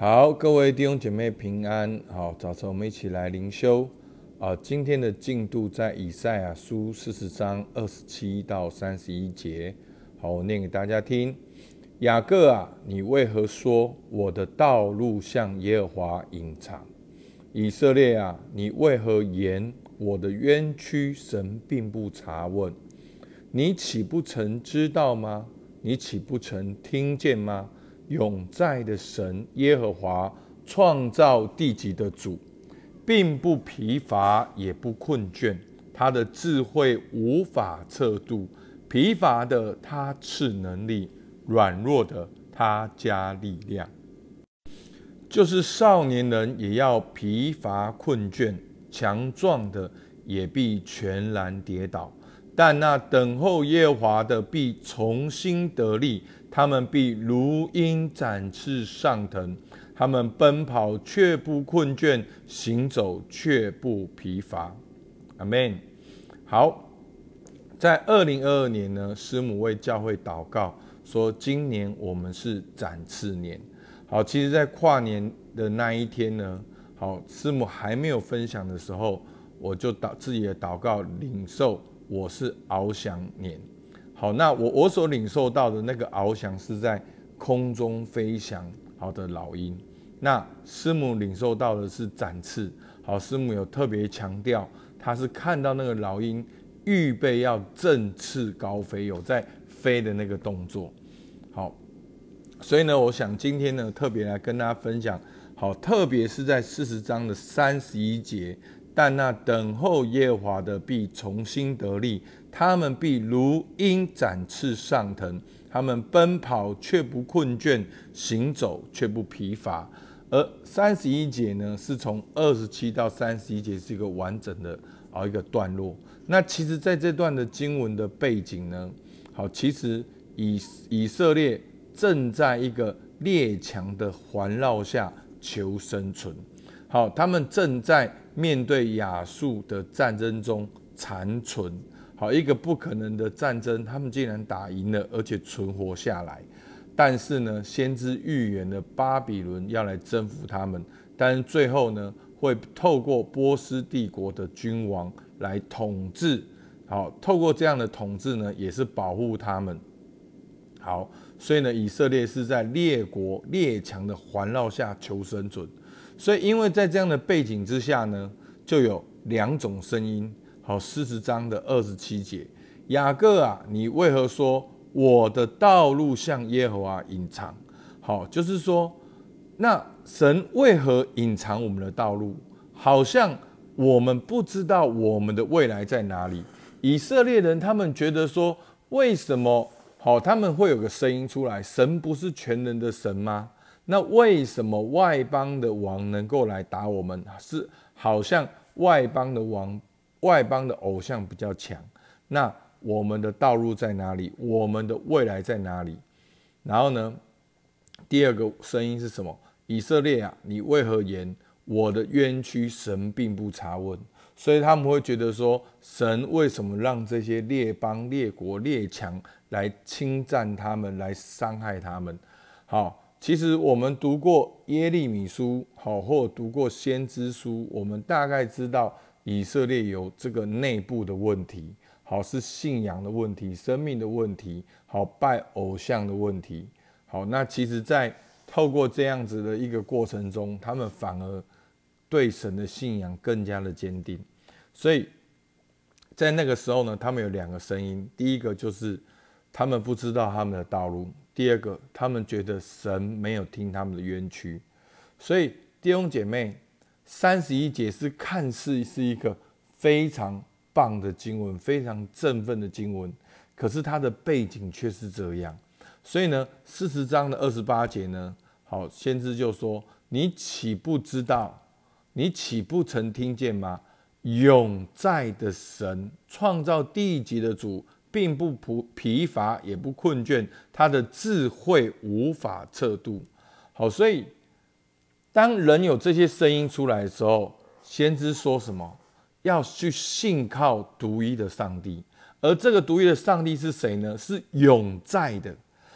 好，各位弟兄姐妹平安。好，早晨我们一起来灵修啊。今天的进度在以赛亚书四十章二十七到三十一节。好，我念给大家听。雅各啊，你为何说我的道路向耶和华隐藏？以色列啊，你为何言我的冤屈神并不查问？你岂不曾知道吗？你岂不曾听见吗？永在的神耶和华创造地极的主，并不疲乏也不困倦，他的智慧无法测度，疲乏的他赐能力，软弱的他加力量。就是少年人也要疲乏困倦，强壮的也必全然跌倒。但那等候耶和华的必重新得力，他们必如鹰展翅上腾，他们奔跑却不困倦，行走却不疲乏。阿门。好，在二零二二年呢，师母为教会祷告说，今年我们是展翅年。好，其实，在跨年的那一天呢，好，师母还没有分享的时候，我就祷自己的祷告领受。我是翱翔年，好，那我我所领受到的那个翱翔是在空中飞翔，好的老鹰。那师母领受到的是展翅，好，师母有特别强调，他是看到那个老鹰预备要振翅高飞，有在飞的那个动作。好，所以呢，我想今天呢，特别来跟大家分享，好，特别是在四十章的三十一节。但那等候耶和华的必重新得力，他们必如鹰展翅上腾，他们奔跑却不困倦，行走却不疲乏。而三十一节呢，是从二十七到三十一节是一个完整的啊一个段落。那其实在这段的经文的背景呢，好，其实以以色列正在一个列强的环绕下求生存。好，他们正在面对亚述的战争中残存。好，一个不可能的战争，他们竟然打赢了，而且存活下来。但是呢，先知预言的巴比伦要来征服他们，但是最后呢，会透过波斯帝国的君王来统治。好，透过这样的统治呢，也是保护他们。好，所以呢，以色列是在列国列强的环绕下求生存。所以，因为在这样的背景之下呢，就有两种声音。好，四十章的二十七节，雅各啊，你为何说我的道路向耶和华隐藏？好，就是说，那神为何隐藏我们的道路？好像我们不知道我们的未来在哪里。以色列人他们觉得说，为什么好？他们会有个声音出来：神不是全能的神吗？那为什么外邦的王能够来打我们？是好像外邦的王、外邦的偶像比较强。那我们的道路在哪里？我们的未来在哪里？然后呢？第二个声音是什么？以色列啊，你为何言我的冤屈神并不查问？所以他们会觉得说，神为什么让这些列邦、列国、列强来侵占他们，来伤害他们？好。其实我们读过耶利米书，好，或读过先知书，我们大概知道以色列有这个内部的问题，好，是信仰的问题、生命的问题，好，拜偶像的问题，好，那其实，在透过这样子的一个过程中，他们反而对神的信仰更加的坚定，所以在那个时候呢，他们有两个声音，第一个就是他们不知道他们的道路。第二个，他们觉得神没有听他们的冤屈，所以弟兄姐妹，三十一节是看似是一个非常棒的经文，非常振奋的经文，可是它的背景却是这样。所以呢，四十章的二十八节呢，好，先知就说：“你岂不知道？你岂不曾听见吗？永在的神，创造地极的主。”并不疲疲乏，也不困倦，他的智慧无法测度。好，所以当人有这些声音出来的时候，先知说什么？要去信靠独一的上帝，而这个独一的上帝是谁呢？是永在的。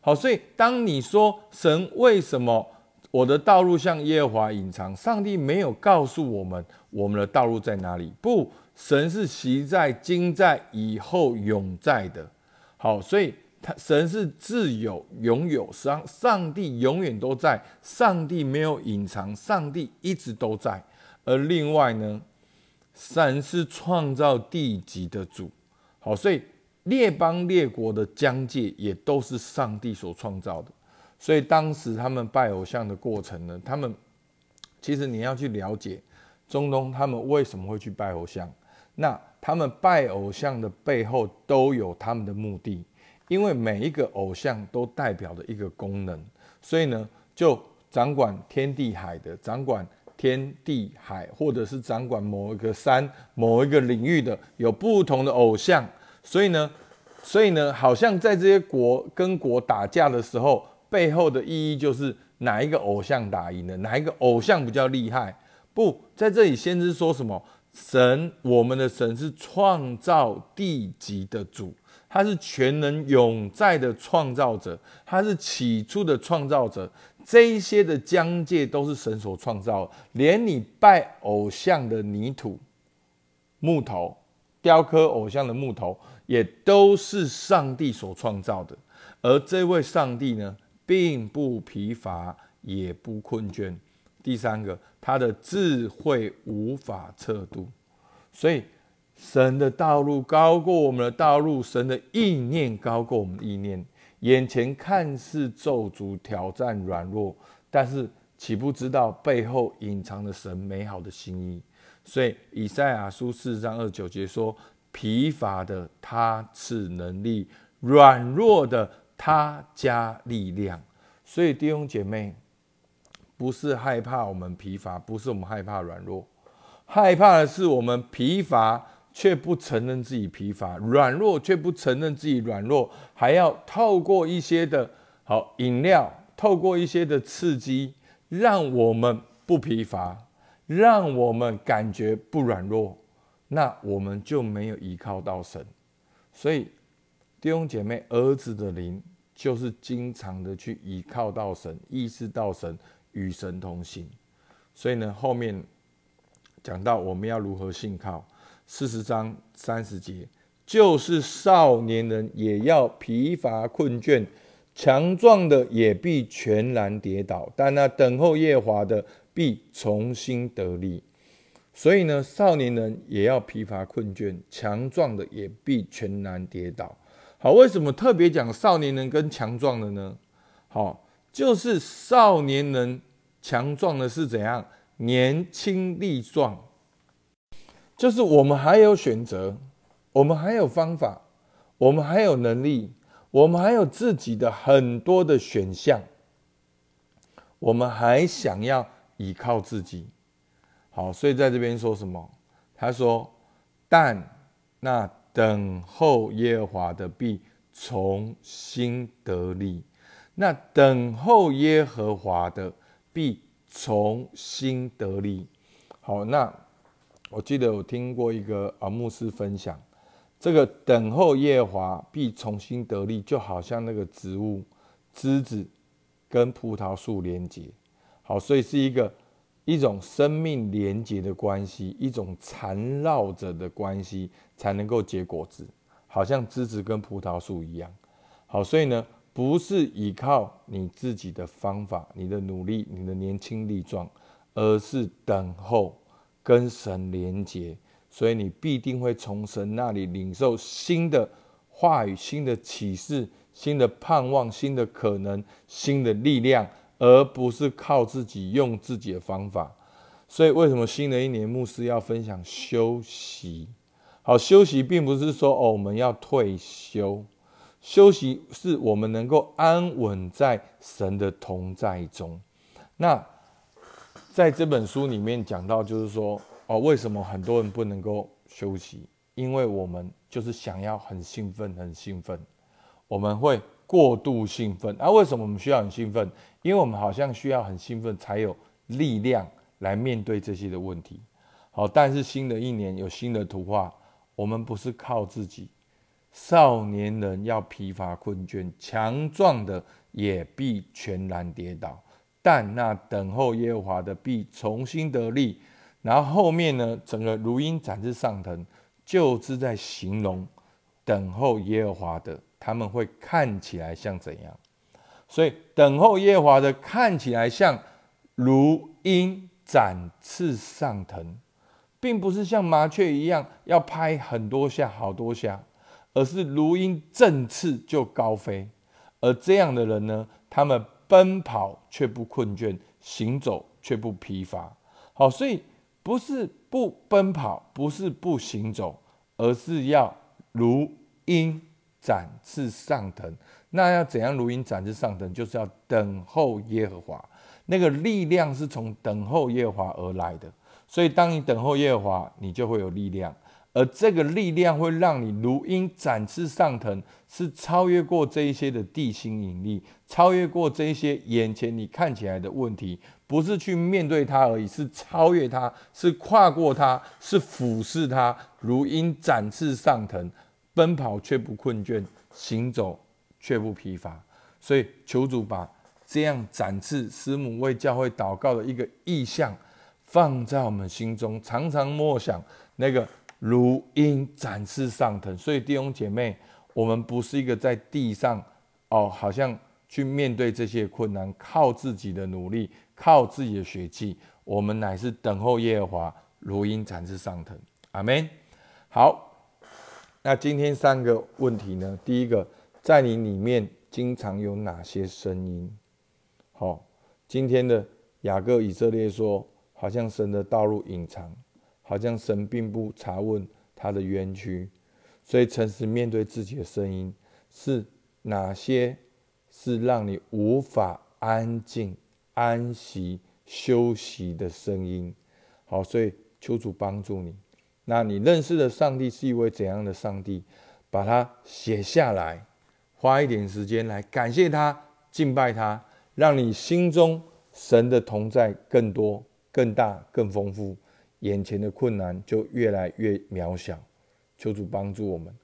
好，所以当你说神为什么我的道路向耶和华隐藏，上帝没有告诉我们我们的道路在哪里。不，神是习在、今在、以后永在的。好，所以他神是自有、永有，上上帝永远都在，上帝没有隐藏，上帝一直都在。而另外呢，神是创造地级的主。好，所以列邦列国的疆界也都是上帝所创造的。所以当时他们拜偶像的过程呢，他们其实你要去了解中东他们为什么会去拜偶像，那他们拜偶像的背后都有他们的目的，因为每一个偶像都代表着一个功能，所以呢，就掌管天地海的，掌管天地海，或者是掌管某一个山、某一个领域的，有不同的偶像，所以呢，所以呢，好像在这些国跟国打架的时候。背后的意义就是哪一个偶像打赢了，哪一个偶像比较厉害？不在这里，先知说什么？神，我们的神是创造地级的主，他是全能永在的创造者，他是起初的创造者。这一些的疆界都是神所创造，连你拜偶像的泥土、木头、雕刻偶像的木头，也都是上帝所创造的。而这位上帝呢？并不疲乏，也不困倦。第三个，他的智慧无法测度，所以神的道路高过我们的道路，神的意念高过我们的意念。眼前看似咒诅、挑战、软弱，但是岂不知道背后隐藏的神美好的心意？所以以赛亚书四章二九节说：“疲乏的他赐能力，软弱的。”他加力量，所以弟兄姐妹，不是害怕我们疲乏，不是我们害怕软弱，害怕的是我们疲乏却不承认自己疲乏，软弱却不承认自己软弱，还要透过一些的好饮料，透过一些的刺激，让我们不疲乏，让我们感觉不软弱，那我们就没有依靠到神，所以。弟兄姐妹，儿子的灵就是经常的去依靠到神，意识到神，与神同行。所以呢，后面讲到我们要如何信靠，四十章三十节，就是少年人也要疲乏困倦，强壮的也必全然跌倒，但那等候耶华的必重新得力。所以呢，少年人也要疲乏困倦，强壮的也必全然跌倒。好，为什么特别讲少年人跟强壮的呢？好，就是少年人强壮的是怎样？年轻力壮，就是我们还有选择，我们还有方法，我们还有能力，我们还有自己的很多的选项，我们还想要依靠自己。好，所以在这边说什么？他说：“但那。”等候耶和华的必重新得力，那等候耶和华的必重新得力。好，那我记得我听过一个啊牧师分享，这个等候耶和华必重新得力，就好像那个植物枝子跟葡萄树连接，好，所以是一个。一种生命连接的关系，一种缠绕着的关系，才能够结果子，好像枝子跟葡萄树一样。好，所以呢，不是依靠你自己的方法、你的努力、你的年轻力壮，而是等候跟神连结，所以你必定会从神那里领受新的话语、新的启示、新的盼望、新的可能、新的力量。而不是靠自己用自己的方法，所以为什么新的一年牧师要分享休息？好，休息并不是说哦我们要退休，休息是我们能够安稳在神的同在中。那在这本书里面讲到，就是说哦为什么很多人不能够休息？因为我们就是想要很兴奋，很兴奋，我们会。过度兴奋，那为什么我们需要很兴奋？因为我们好像需要很兴奋才有力量来面对这些的问题。好，但是新的一年有新的图画，我们不是靠自己。少年人要疲乏困倦，强壮的也必全然跌倒。但那等候耶和华的必重新得力。然后后面呢，整个如鹰展翅上腾，就是在形容等候耶和华的，他们会看起来像怎样？所以等候耶和华的看起来像如鹰展翅上腾，并不是像麻雀一样要拍很多下、好多下，而是如鹰振翅就高飞。而这样的人呢，他们奔跑却不困倦，行走却不疲乏。好，所以。不是不奔跑，不是不行走，而是要如鹰展翅上腾。那要怎样如鹰展翅上腾？就是要等候耶和华。那个力量是从等候耶和华而来的。所以，当你等候耶和华，你就会有力量。而这个力量会让你如鹰展翅上腾，是超越过这一些的地心引力，超越过这一些眼前你看起来的问题，不是去面对它而已，是超越它，是跨过它，是俯视它，如鹰展翅上腾，奔跑却不困倦，行走却不疲乏。所以，求主把这样展翅，师母为教会祷告的一个意象，放在我们心中，常常默想那个。如鹰展翅上腾，所以弟兄姐妹，我们不是一个在地上哦，好像去面对这些困难，靠自己的努力，靠自己的血气，我们乃是等候耶和华，如鹰展翅上腾。阿门。好，那今天三个问题呢？第一个，在你里面经常有哪些声音？好，今天的雅各以色列说，好像神的道路隐藏。好像神并不查问他的冤屈，所以诚实面对自己的声音是哪些？是让你无法安静、安息、休息的声音。好，所以求主帮助你。那你认识的上帝是一位怎样的上帝？把它写下来，花一点时间来感谢他、敬拜他，让你心中神的同在更多、更大、更丰富。眼前的困难就越来越渺小，求主帮助我们。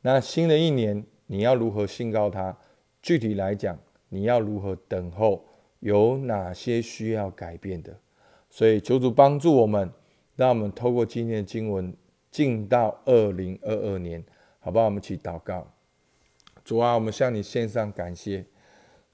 那新的一年你要如何信告他？具体来讲，你要如何等候？有哪些需要改变的？所以求主帮助我们，让我们透过今天的经文进到二零二二年，好不好？我们一起祷告。主啊，我们向你献上感谢。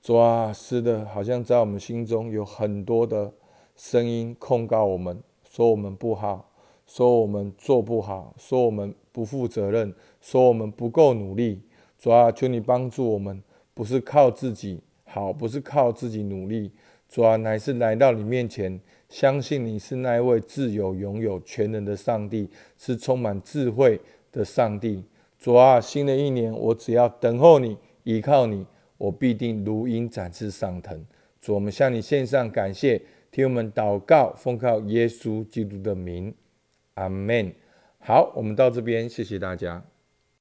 主啊，是的，好像在我们心中有很多的声音控告我们。说我们不好，说我们做不好，说我们不负责任，说我们不够努力。主啊，求你帮助我们，不是靠自己好，不是靠自己努力。主啊，乃是来到你面前，相信你是那一位自由、拥有全能的上帝，是充满智慧的上帝。主啊，新的一年，我只要等候你，依靠你，我必定如鹰展翅上腾。主，我们向你献上感谢。听我们祷告，奉靠耶稣基督的名，阿门。好，我们到这边，谢谢大家。